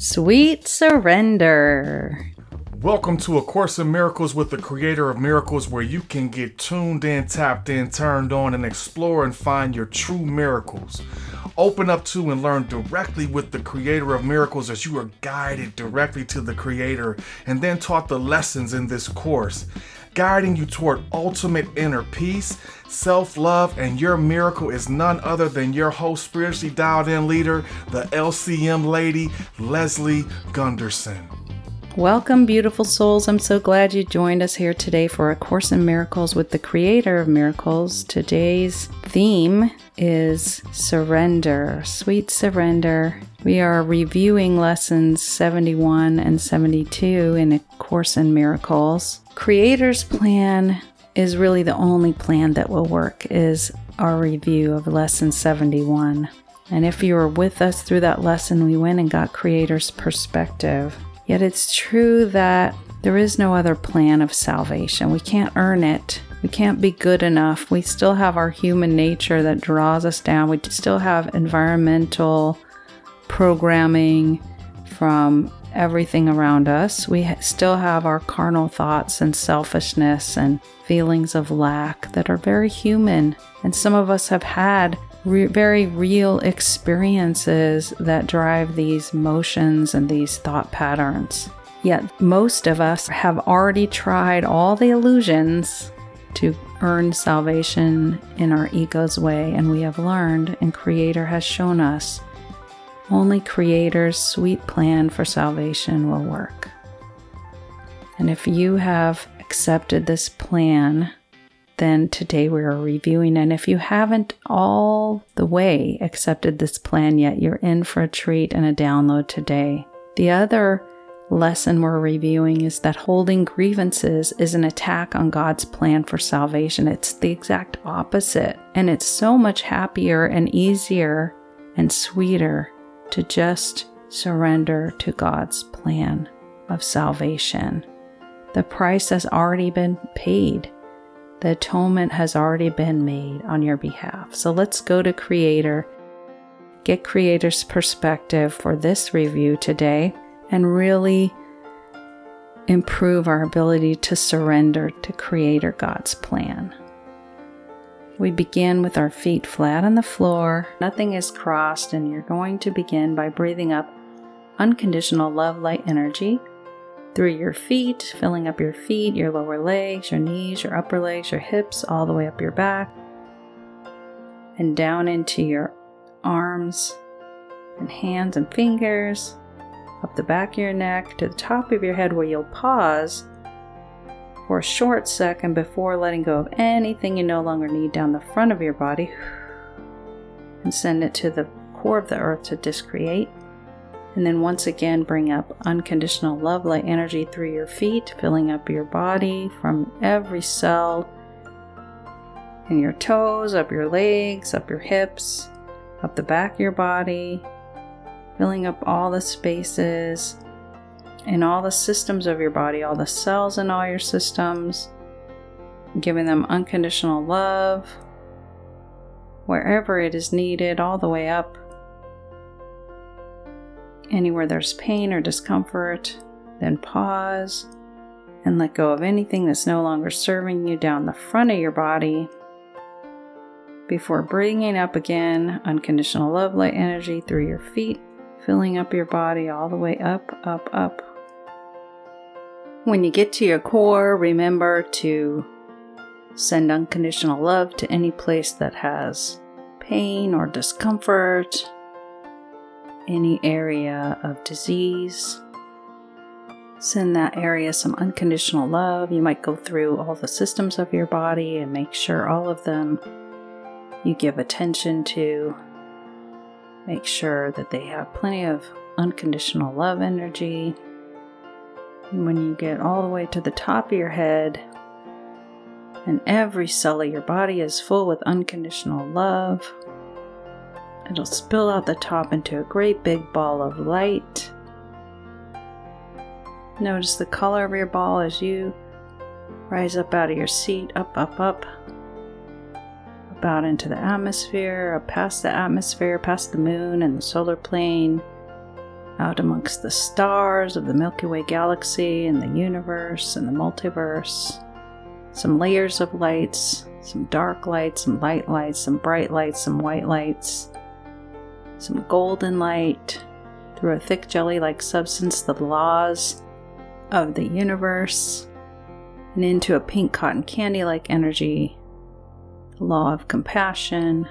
Sweet surrender. Welcome to A Course in Miracles with the Creator of Miracles, where you can get tuned in, tapped in, turned on, and explore and find your true miracles. Open up to and learn directly with the Creator of Miracles as you are guided directly to the Creator and then taught the lessons in this course, guiding you toward ultimate inner peace, self love, and your miracle is none other than your host, spiritually dialed in leader, the LCM lady, Leslie Gunterson. Welcome, beautiful souls. I'm so glad you joined us here today for A Course in Miracles with the Creator of Miracles. Today's theme is surrender, sweet surrender. We are reviewing lessons 71 and 72 in A Course in Miracles. Creator's plan is really the only plan that will work is our review of lesson 71. And if you were with us through that lesson, we went and got Creator's perspective. Yet it's true that there is no other plan of salvation. We can't earn it. We can't be good enough. We still have our human nature that draws us down. We still have environmental programming from everything around us. We still have our carnal thoughts and selfishness and feelings of lack that are very human. And some of us have had re- very real experiences that drive these motions and these thought patterns. Yet, most of us have already tried all the illusions to earn salvation in our ego's way, and we have learned, and Creator has shown us only Creator's sweet plan for salvation will work. And if you have accepted this plan, then today we are reviewing. And if you haven't all the way accepted this plan yet, you're in for a treat and a download today. The other lesson we're reviewing is that holding grievances is an attack on God's plan for salvation. It's the exact opposite. And it's so much happier and easier and sweeter to just surrender to God's plan of salvation. The price has already been paid. The atonement has already been made on your behalf. So let's go to Creator, get Creator's perspective for this review today, and really improve our ability to surrender to Creator God's plan. We begin with our feet flat on the floor, nothing is crossed, and you're going to begin by breathing up unconditional love light energy through your feet, filling up your feet, your lower legs, your knees, your upper legs, your hips, all the way up your back, and down into your arms and hands and fingers, up the back of your neck to the top of your head, where you'll pause for a short second before letting go of anything you no longer need down the front of your body and send it to the core of the earth to discreate. And then once again, bring up unconditional love light energy through your feet, filling up your body from every cell in your toes, up your legs, up your hips, up the back of your body, filling up all the spaces in all the systems of your body, all the cells in all your systems, giving them unconditional love wherever it is needed, all the way up. Anywhere there's pain or discomfort, then pause and let go of anything that's no longer serving you down the front of your body before bringing up again unconditional love light energy through your feet, filling up your body all the way up, up, up. When you get to your core, remember to send unconditional love to any place that has pain or discomfort any area of disease. Send that area some unconditional love. You might go through all the systems of your body and make sure all of them you give attention to. Make sure that they have plenty of unconditional love energy. And when you get all the way to the top of your head, and every cell of your body is full with unconditional love, It'll spill out the top into a great big ball of light. Notice the color of your ball as you rise up out of your seat, up, up, up, up out into the atmosphere, up past the atmosphere, past the moon and the solar plane, out amongst the stars of the Milky Way galaxy and the universe and the multiverse. Some layers of lights, some dark lights, some light lights, some bright lights, some white lights, some golden light through a thick jelly like substance, the laws of the universe, and into a pink cotton candy like energy, the law of compassion.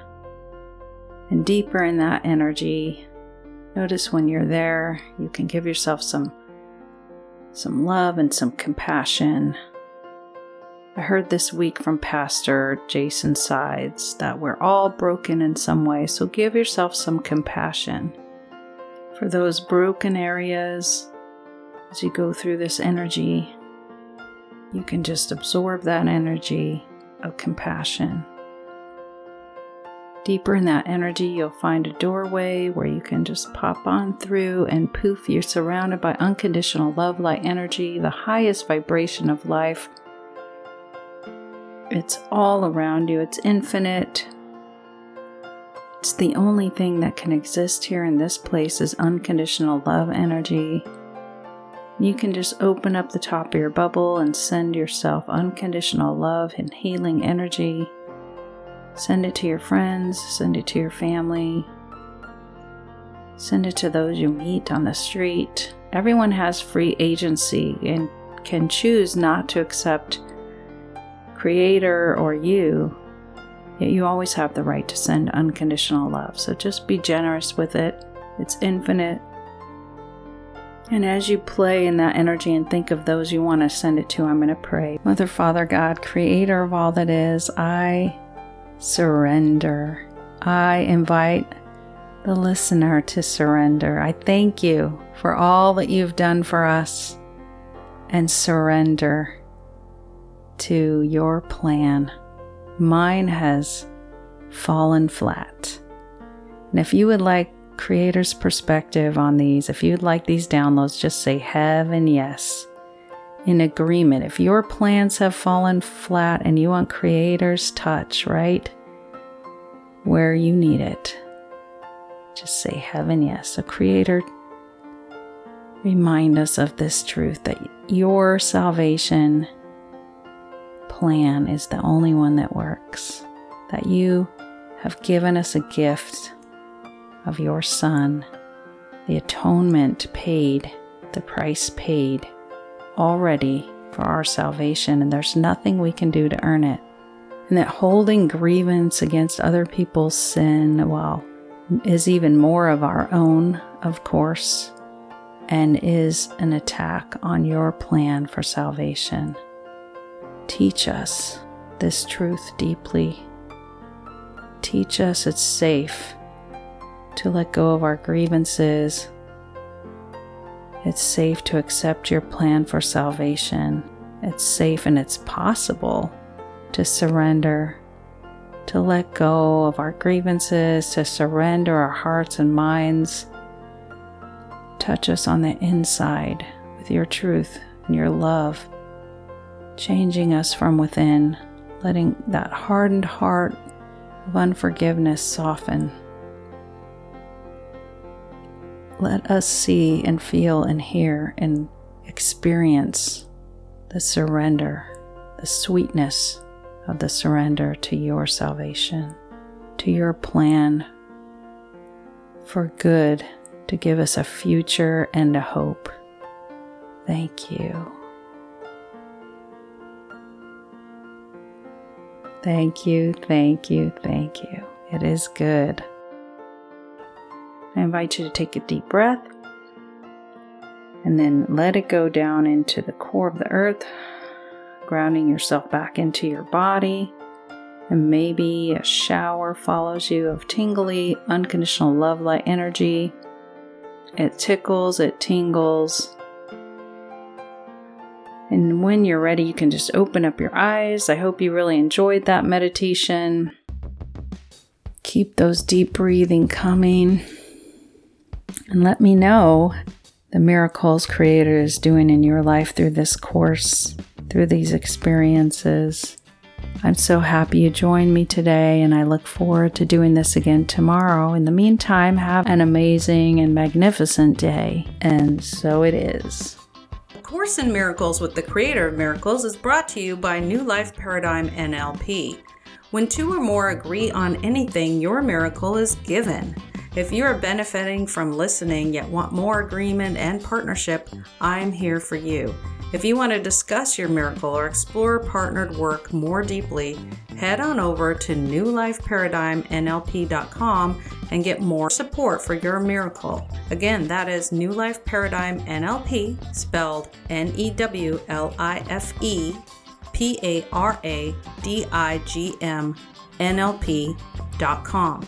And deeper in that energy, Notice when you're there, you can give yourself some some love and some compassion. I heard this week from Pastor Jason Sides that we're all broken in some way, so give yourself some compassion for those broken areas as you go through this energy. You can just absorb that energy of compassion. Deeper in that energy, you'll find a doorway where you can just pop on through, and poof, you're surrounded by unconditional love, light energy, the highest vibration of life. It's all around you, it's infinite. It's the only thing that can exist here in this place is unconditional love energy. You can just open up the top of your bubble and send yourself unconditional love and healing energy. Send it to your friends, send it to your family, send it to those you meet on the street. Everyone has free agency and can choose not to accept Creator or you, yet you always have the right to send unconditional love. So just be generous with it, it's infinite. And as you play in that energy and think of those you want to send it to, I'm going to pray. Mother, Father, God, creator of all that is, I surrender. I invite the listener to surrender. I thank you for all that you've done for us and surrender to your plan. Mine has fallen flat. And if you would like Creator's perspective on these, if you'd like these downloads, just say heaven yes in agreement. If your plans have fallen flat and you want Creator's touch, right? Where you need it, just say heaven yes. So, Creator, remind us of this truth that your salvation plan is the only one that works, that you have given us a gift of your Son, the atonement paid, the price paid already for our salvation, and there's nothing we can do to earn it. And that holding grievance against other people's sin, well, is even more of our own, of course, and is an attack on your plan for salvation. Teach us this truth deeply. Teach us it's safe to let go of our grievances it's safe to accept your plan for salvation. It's safe and it's possible to surrender, to let go of our grievances, to surrender our hearts and minds. Touch us on the inside with your truth and your love, changing us from within, letting that hardened heart of unforgiveness soften let us see and feel and hear and experience the surrender, the sweetness of the surrender to your salvation, to your plan for good, to give us a future and a hope. Thank you. Thank you, thank you, thank you. It is good. I invite you to take a deep breath and then let it go down into the core of the earth, grounding yourself back into your body. And maybe a shower follows you of tingly, unconditional love light energy. It tickles, it tingles. And when you're ready, you can just open up your eyes. I hope you really enjoyed that meditation. Keep those deep breathing coming and let me know the miracles Creator is doing in your life through this course, through these experiences. I'm so happy you joined me today, and I look forward to doing this again tomorrow. In the meantime, have an amazing and magnificent day. And so it is. Course in Miracles with the Creator of Miracles is brought to you by New Life Paradigm NLP. When two or more agree on anything, your miracle is given. If you are benefiting from listening yet want more agreement and partnership, I'm here for you. If you want to discuss your miracle or explore partnered work more deeply, head on over to newlifeparadigmnlp.com and get more support for your miracle. Again, that is New Life Paradigm NLP, spelled N E W L I F E P A R A D I G M NLP.com